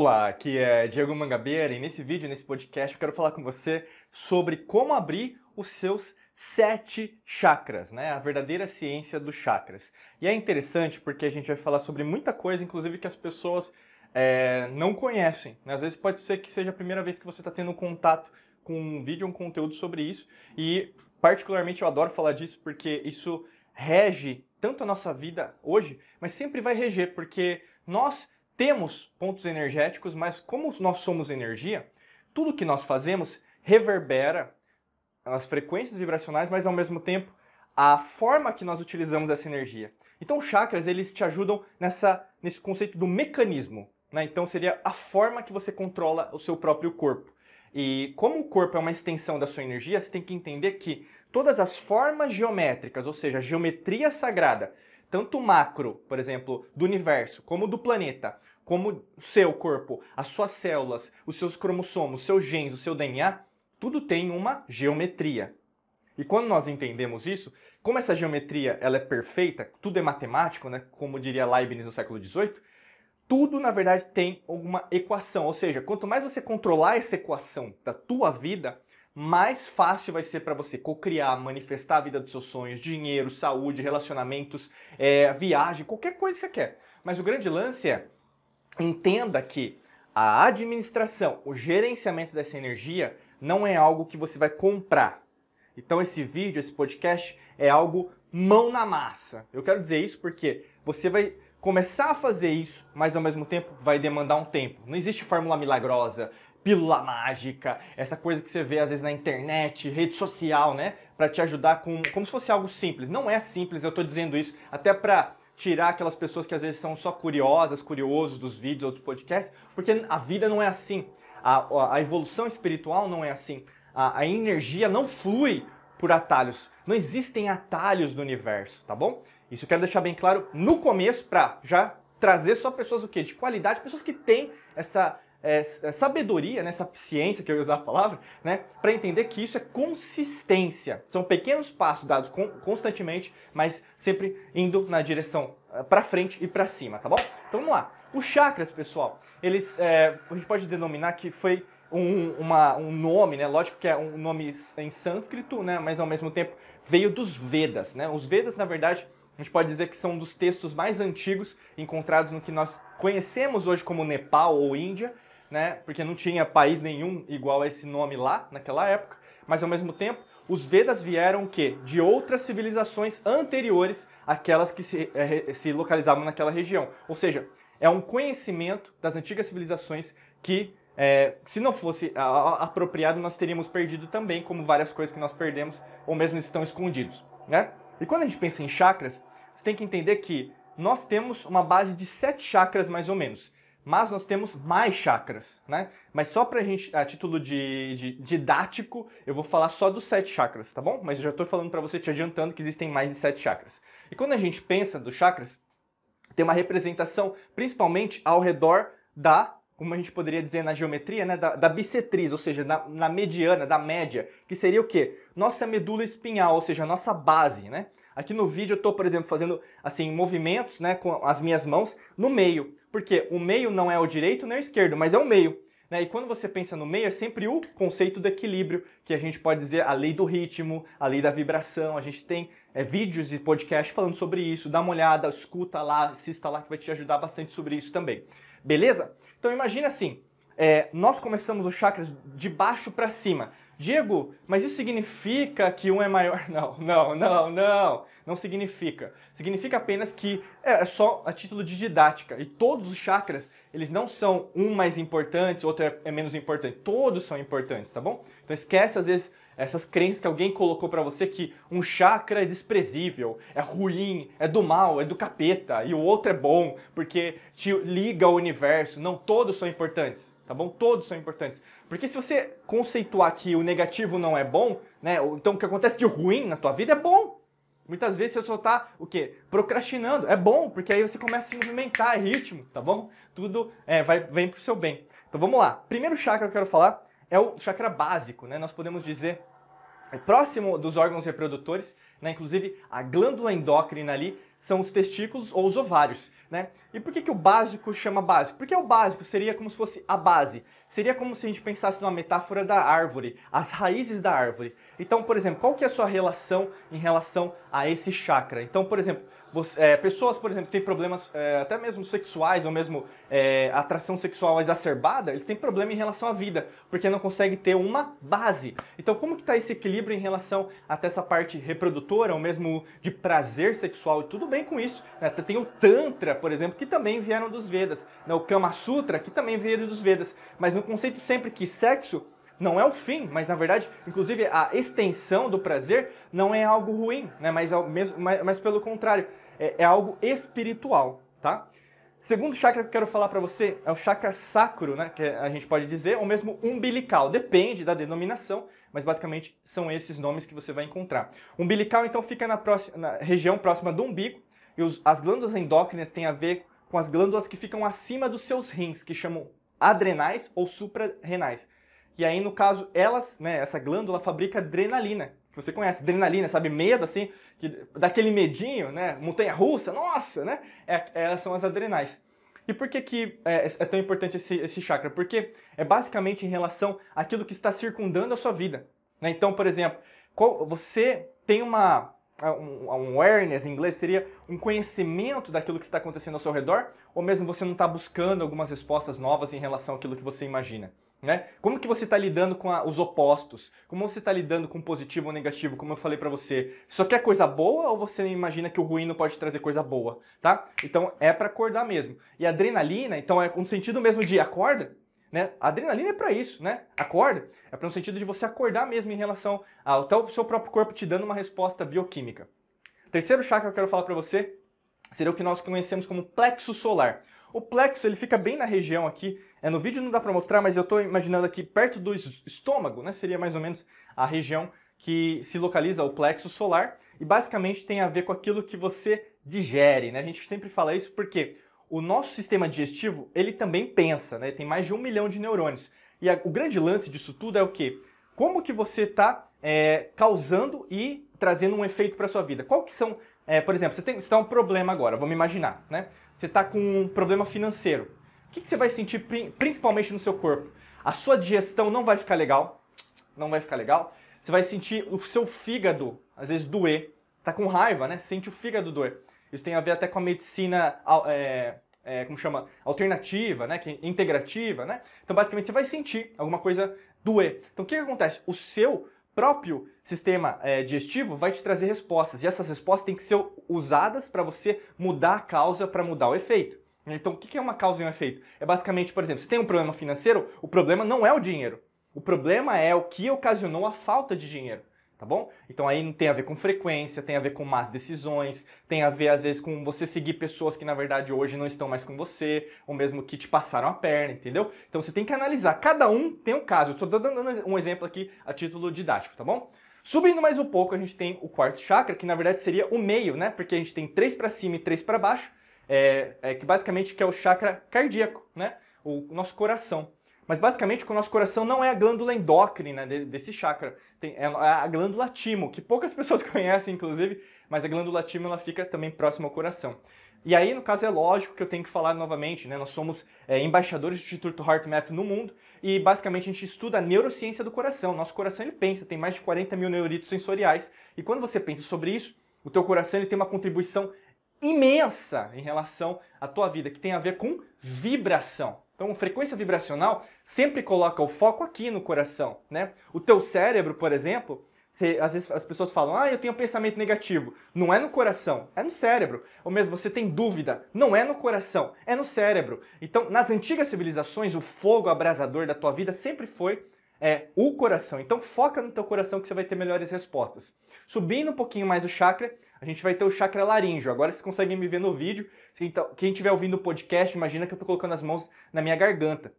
Olá, aqui é Diego Mangabeira e nesse vídeo, nesse podcast, eu quero falar com você sobre como abrir os seus sete chakras, né? A verdadeira ciência dos chakras. E é interessante porque a gente vai falar sobre muita coisa, inclusive que as pessoas é, não conhecem. Né? Às vezes pode ser que seja a primeira vez que você está tendo contato com um vídeo, um conteúdo sobre isso. E particularmente eu adoro falar disso porque isso rege tanto a nossa vida hoje, mas sempre vai reger, porque nós temos pontos energéticos, mas como nós somos energia, tudo que nós fazemos reverbera as frequências vibracionais, mas ao mesmo tempo a forma que nós utilizamos essa energia. Então, chakras eles te ajudam nessa, nesse conceito do mecanismo. Né? Então, seria a forma que você controla o seu próprio corpo. E como o corpo é uma extensão da sua energia, você tem que entender que todas as formas geométricas, ou seja, a geometria sagrada, tanto macro, por exemplo, do universo, como do planeta, como seu corpo, as suas células, os seus cromossomos, os seus genes, o seu DNA, tudo tem uma geometria. E quando nós entendemos isso, como essa geometria ela é perfeita, tudo é matemático, né, como diria Leibniz no século XVIII, tudo na verdade tem alguma equação, ou seja, quanto mais você controlar essa equação da tua vida, mais fácil vai ser para você co-criar, manifestar a vida dos seus sonhos, dinheiro, saúde, relacionamentos, é, viagem, qualquer coisa que você quer. Mas o grande lance é entenda que a administração, o gerenciamento dessa energia não é algo que você vai comprar. Então esse vídeo, esse podcast é algo mão na massa. Eu quero dizer isso porque você vai começar a fazer isso, mas ao mesmo tempo vai demandar um tempo. Não existe fórmula milagrosa, pílula mágica, essa coisa que você vê às vezes na internet, rede social, né, para te ajudar com como se fosse algo simples. Não é simples, eu tô dizendo isso até para tirar aquelas pessoas que às vezes são só curiosas, curiosos dos vídeos ou dos podcasts, porque a vida não é assim. A, a evolução espiritual não é assim. A, a energia não flui por atalhos. Não existem atalhos no universo, tá bom? Isso eu quero deixar bem claro no começo para já trazer só pessoas o quê? De qualidade, pessoas que têm essa é, é, sabedoria, né, essa ciência que eu ia usar a palavra, né, para entender que isso é consistência. São pequenos passos dados con constantemente, mas sempre indo na direção uh, para frente e para cima, tá bom? Então vamos lá. Os chakras, pessoal, eles é, a gente pode denominar que foi um, uma, um nome, né? Lógico que é um nome em sânscrito, né? Mas ao mesmo tempo veio dos Vedas, né? Os Vedas, na verdade, a gente pode dizer que são um dos textos mais antigos encontrados no que nós conhecemos hoje como Nepal ou Índia, né? Porque não tinha país nenhum igual a esse nome lá naquela época, mas ao mesmo tempo os Vedas vieram que de outras civilizações anteriores àquelas que se, eh, se localizavam naquela região. Ou seja, é um conhecimento das antigas civilizações que é, se não fosse apropriado, nós teríamos perdido também, como várias coisas que nós perdemos, ou mesmo estão escondidos. Né? E quando a gente pensa em chakras, você tem que entender que nós temos uma base de sete chakras mais ou menos mas nós temos mais chakras, né? Mas só pra gente, a título de, de didático, eu vou falar só dos sete chakras, tá bom? Mas eu já tô falando para você, te adiantando que existem mais de sete chakras. E quando a gente pensa dos chakras, tem uma representação principalmente ao redor da, como a gente poderia dizer na geometria, né? Da, da bissetriz, ou seja, na, na mediana, da média, que seria o quê? Nossa medula espinhal, ou seja, a nossa base, né? Aqui no vídeo eu estou, por exemplo, fazendo assim movimentos né, com as minhas mãos no meio. Porque o meio não é o direito nem o esquerdo, mas é o meio. Né? E quando você pensa no meio, é sempre o conceito do equilíbrio, que a gente pode dizer a lei do ritmo, a lei da vibração. A gente tem é, vídeos e podcast falando sobre isso. Dá uma olhada, escuta lá, assista lá, que vai te ajudar bastante sobre isso também. Beleza? Então imagina assim, é, nós começamos os chakras de baixo para cima. Diego, mas isso significa que um é maior? Não, não, não, não. Não significa. Significa apenas que é, é só a título de didática. E todos os chakras, eles não são um mais importante, outro é, é menos importante. Todos são importantes, tá bom? Então esquece às vezes essas crenças que alguém colocou para você que um chakra é desprezível, é ruim, é do mal, é do capeta, e o outro é bom porque te liga ao universo. Não, todos são importantes tá bom? Todos são importantes. Porque se você conceituar que o negativo não é bom, né? Então o que acontece de ruim na tua vida é bom. Muitas vezes você só tá, o quê? Procrastinando. É bom, porque aí você começa a se movimentar, é ritmo, tá bom? Tudo é, vai, vem pro seu bem. Então vamos lá. Primeiro chakra que eu quero falar é o chakra básico, né? Nós podemos dizer próximo dos órgãos reprodutores, né? Inclusive a glândula endócrina ali são os testículos ou os ovários, né? E por que, que o básico chama básico? Porque o básico seria como se fosse a base. Seria como se a gente pensasse numa metáfora da árvore, as raízes da árvore. Então, por exemplo, qual que é a sua relação em relação a esse chakra? Então, por exemplo, você, é, pessoas, por exemplo, têm problemas é, até mesmo sexuais ou mesmo é, atração sexual exacerbada, eles têm problema em relação à vida, porque não conseguem ter uma base. Então, como que está esse equilíbrio em relação até essa parte reprodutora ou mesmo de prazer sexual? E tudo bem com isso. Né? Tem o Tantra, por exemplo, que também vieram dos Vedas. Né? O Kama Sutra, que também veio dos Vedas. Mas no conceito sempre que sexo não é o fim, mas na verdade, inclusive a extensão do prazer não é algo ruim, né? mas, mesmo, mas, mas pelo contrário, é, é, algo espiritual, tá? Segundo chakra que eu quero falar para você é o chakra sacro, né? que a gente pode dizer, ou mesmo umbilical, depende da denominação, mas basicamente são esses nomes que você vai encontrar. Umbilical então fica na, próxima, na região próxima do umbigo, e os, as glândulas endócrinas têm a ver com as glândulas que ficam acima dos seus rins, que chamam adrenais ou suprarrenais. E aí, no caso, elas, né, essa glândula fabrica adrenalina, que você conhece, adrenalina, sabe, medo, assim, que, daquele medinho, né, montanha-russa, nossa, né, é, elas são as adrenais. E por que, que é, é, tão importante esse, esse chakra? Porque é basicamente em relação àquilo que está circundando a sua vida. Né? Então, por exemplo, qual, você tem uma, um, um awareness em inglês seria um conhecimento daquilo que está acontecendo ao seu redor, ou mesmo você não está buscando algumas respostas novas em relação àquilo que você imagina. Né? Como que você está lidando com a, os opostos? Como você está lidando com positivo ou negativo? Como eu falei para você, só quer coisa boa ou você imagina que o ruim não pode trazer coisa boa, tá? Então é para acordar mesmo. E adrenalina, então é um sentido mesmo de acorda, né? A adrenalina é para isso, né? Acorda é para um sentido de você acordar mesmo em relação ao teu, seu próprio corpo te dando uma resposta bioquímica. Terceiro chakra que eu quero falar para você seria o que nós conhecemos como plexo solar. O plexo ele fica bem na região aqui. É, no vídeo não dá para mostrar, mas eu estou imaginando aqui perto do estômago, né? Seria mais ou menos a região que se localiza o plexo solar e basicamente tem a ver com aquilo que você digere, né? A gente sempre fala isso porque o nosso sistema digestivo ele também pensa, né? Tem mais de um milhão de neurônios e a, o grande lance disso tudo é o que? Como que você está é, causando e trazendo um efeito para sua vida? Qual que são, é, por exemplo, você tem tá um problema agora, vamos imaginar, né? Você está com um problema financeiro, o que, que você vai sentir principalmente no seu corpo? A sua digestão não vai ficar legal, não vai ficar legal. Você vai sentir o seu fígado, às vezes, doer. Tá com raiva, né? Sente o fígado doer. Isso tem a ver até com a medicina, é, é, como chama? Alternativa, né? Que, é integrativa, né? Então, basicamente, você vai sentir alguma coisa doer. Então, o que, que acontece? O seu próprio sistema é, digestivo vai te trazer respostas. E essas respostas têm que ser usadas para você mudar a causa para mudar o efeito. Então, o que é uma causa e um efeito? É basicamente, por exemplo, se tem um problema financeiro, o problema não é o dinheiro. O problema é o que ocasionou a falta de dinheiro tá bom? Então aí tem a ver com frequência, tem a ver com más decisões, tem a ver às vezes com você seguir pessoas que na verdade hoje não estão mais com você, ou mesmo que te passaram a perna, entendeu? Então você tem que analisar, cada um tem um caso. Eu estou dando um exemplo aqui a título didático, tá bom? Subindo mais um pouco, a gente tem o quarto chakra, que na verdade seria o meio, né? Porque a gente tem três para cima e três para baixo, é, é, que basicamente que é o chakra cardíaco, né? O nosso coração. Mas basicamente o nosso coração não é a glândula endócrina desse chakra, tem, é a glândula timo, que poucas pessoas conhecem inclusive, mas a glândula timo ela fica também próxima ao coração. E aí, no caso, é lógico que eu tenho que falar novamente, né? Nós somos é, embaixadores do Instituto HeartMath no mundo e basicamente a gente estuda a neurociência do coração. Nosso coração ele pensa, tem mais de 40 mil neuritos sensoriais e quando você pensa sobre isso, o teu coração ele tem uma contribuição imensa em relação à tua vida, que tem a ver com vibração. Então, frequência vibracional sempre coloca o foco aqui no coração, né? O teu cérebro, por exemplo, você, às vezes as pessoas falam, ah, eu tenho um pensamento negativo. Não é no coração, é no cérebro. Ou mesmo você tem dúvida, não é no coração, é no cérebro. Então, nas antigas civilizações, o fogo abrasador da tua vida sempre foi é, o coração. Então, foca no teu coração que você vai ter melhores respostas. Subindo um pouquinho mais o chakra, a gente vai ter o chakra laríngeo. Agora vocês conseguem me ver no vídeo. Então, quem estiver ouvindo o podcast, imagina que eu estou colocando as mãos na minha garganta.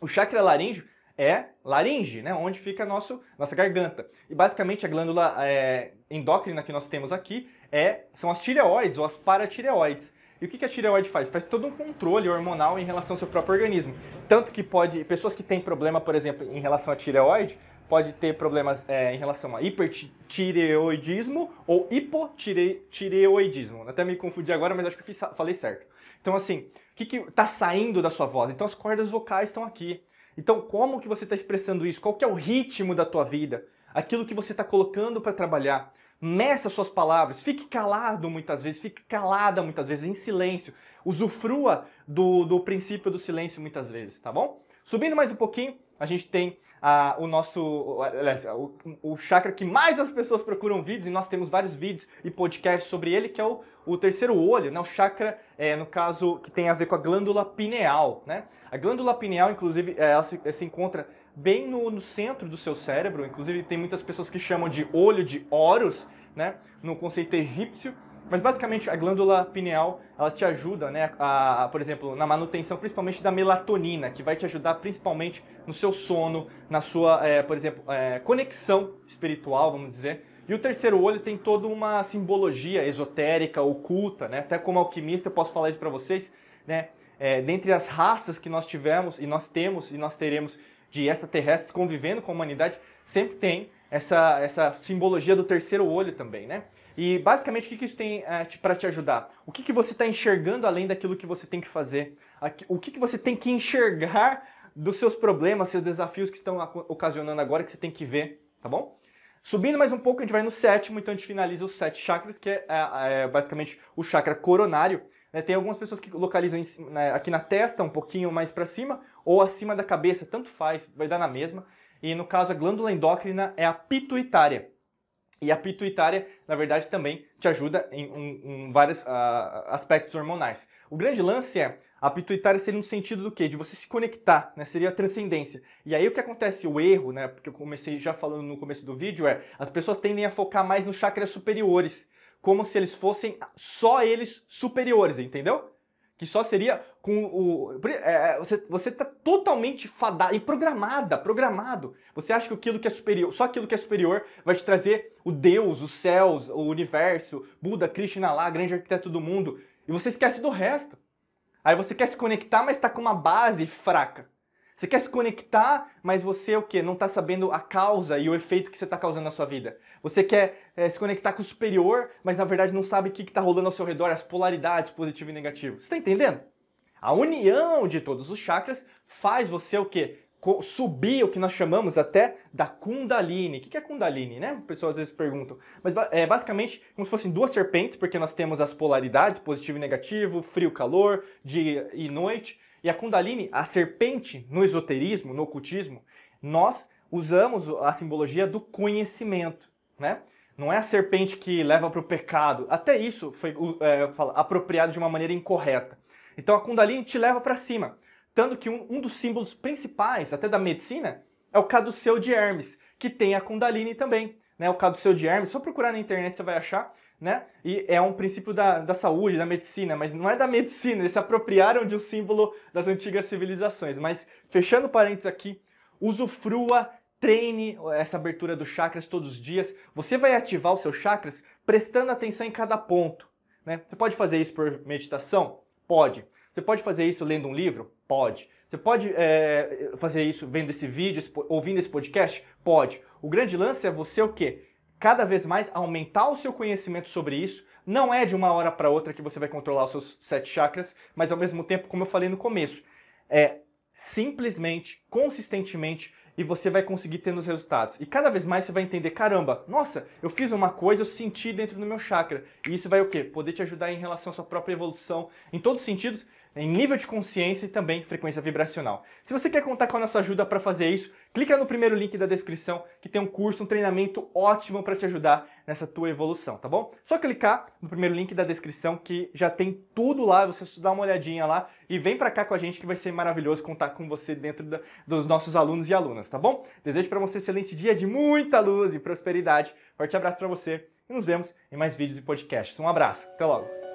O chakra laríngeo é laringe, né, onde fica nosso, nossa garganta. E basicamente a glândula é, endócrina que nós temos aqui é, são as tireoides ou as paratireoides. E o que a tireoide faz? Faz todo um controle hormonal em relação ao seu próprio organismo. Tanto que pode, pessoas que têm problema, por exemplo, em relação à tireoide, pode ter problemas é, em relação a hipertireoidismo ou hipotireoidismo. Até me confundi agora, mas acho que eu fiz, falei certo. Então, assim, o que está saindo da sua voz? Então, as cordas vocais estão aqui. Então, como que você está expressando isso? Qual que é o ritmo da tua vida? Aquilo que você está colocando para trabalhar. Meça suas palavras, fique calado muitas vezes, fique calada muitas vezes, em silêncio. Usufrua do, do princípio do silêncio muitas vezes, tá bom? Subindo mais um pouquinho, a gente tem ah, o nosso, aliás, o, o chakra que mais as pessoas procuram vídeos, e nós temos vários vídeos e podcasts sobre ele, que é o, o terceiro olho, né? o chakra, é, no caso, que tem a ver com a glândula pineal. Né? A glândula pineal, inclusive, é, ela se, se encontra bem no, no, centro do seu cérebro, inclusive tem muitas pessoas que chamam de olho de Horus, né? no conceito egípcio, mas basicamente a glândula pineal, ela te ajuda, né, a, a, por exemplo, na manutenção principalmente da melatonina, que vai te ajudar principalmente no seu sono, na sua, é, por exemplo, é, conexão espiritual, vamos dizer. E o terceiro olho tem toda uma simbologia esotérica, oculta, né? Até como alquimista eu posso falar isso para vocês, né? É, dentre as raças que nós tivemos e nós temos e nós teremos de extraterrestres convivendo com a humanidade, sempre tem essa, essa simbologia do terceiro olho também, né? E basicamente o que, que isso tem é, para te ajudar? O que, que você está enxergando além daquilo que você tem que fazer? O que, que você tem que enxergar dos seus problemas, seus desafios que estão ocasionando agora que você tem que ver, tá bom? Subindo mais um pouco, a gente vai no sétimo, então a gente finaliza os sete chakras, que é, é, é basicamente o chakra coronário. Né? Tem algumas pessoas que localizam em, né, aqui na testa, um pouquinho mais para cima, ou acima da cabeça, tanto faz, vai dar na mesma. E no caso, a glândula endócrina é a pituitária. E a pituitária, na verdade, também te ajuda em, vários uh, aspectos hormonais. O grande lance é, a pituitária seria no sentido do quê? De você se conectar, né? Seria a transcendência. E aí o que acontece, o erro, né? Porque eu comecei já falando no começo do vídeo, é as pessoas tendem a focar mais nos chakras superiores, como se eles fossem só eles superiores, entendeu? Que só seria com o. É, é você está totalmente fadada e programada, programado. Você acha que aquilo que é superior, só aquilo que é superior vai te trazer o Deus, os céus, o universo, Buda, Krishna lá, grande arquiteto do mundo, e você esquece do resto. Aí você quer se conectar, mas está com uma base fraca. Você quer se conectar, mas você o quê? Não está sabendo a causa e o efeito que você está causando na sua vida. Você quer é, se conectar com o superior, mas na verdade não sabe o que está rolando ao seu redor, as polaridades, positivo e negativo. Você está entendendo? A união de todos os chakras faz você o quê? subir o que nós chamamos até da Kundalini. O que é Kundalini, né? Pessoas às vezes perguntam. Mas é basicamente como se fossem duas serpentes, porque nós temos as polaridades, positivo e negativo, frio, calor, dia e noite. E a Kundalini, a serpente, no esoterismo, no ocultismo, nós usamos a simbologia do conhecimento, né? Não é a serpente que leva para o pecado. Até isso foi é, apropriado de uma maneira incorreta. Então a Kundalini te leva para cima. Tanto que um, um, dos símbolos principais, até da medicina, é o caduceu de Hermes, que tem a Kundalini também. Né? O caduceu de Hermes, só procurar na internet você vai achar né? E é um princípio da, da saúde, da medicina, mas não é da medicina, eles se apropriaram de um símbolo das antigas civilizações. Mas, fechando parênteses aqui, usufrua, treine essa abertura dos chakras todos os dias. Você vai ativar os seus chakras prestando atenção em cada ponto. Né? Você pode fazer isso por meditação? Pode. Você pode fazer isso lendo um livro? Pode. Você pode é, fazer isso vendo esse vídeo, ouvindo esse podcast? Pode. O grande lance é você o quê? Cada vez mais aumentar o seu conhecimento sobre isso. Não é de uma hora para outra que você vai controlar os seus sete chakras, mas ao mesmo tempo, como eu falei no começo, é simplesmente, consistentemente, e você vai conseguir ter os resultados. E cada vez mais você vai entender, caramba, nossa, eu fiz uma coisa, eu senti dentro do meu chakra. E isso vai o quê? Poder te ajudar em relação à sua própria evolução, em todos os sentidos, em nível de consciência e também frequência vibracional. Se você quer contar com a nossa ajuda para fazer isso, clica no primeiro link da descrição que tem um curso, um treinamento ótimo para te ajudar nessa tua evolução, tá bom? Só clicar no primeiro link da descrição que já tem tudo lá, você dá uma olhadinha lá e vem para cá com a gente que vai ser maravilhoso contar com você dentro da, dos nossos alunos e alunas, tá bom? Desejo para você um excelente dia de muita luz e prosperidade. Forte abraço para você e nos vemos em mais vídeos e podcasts. Um abraço, até logo!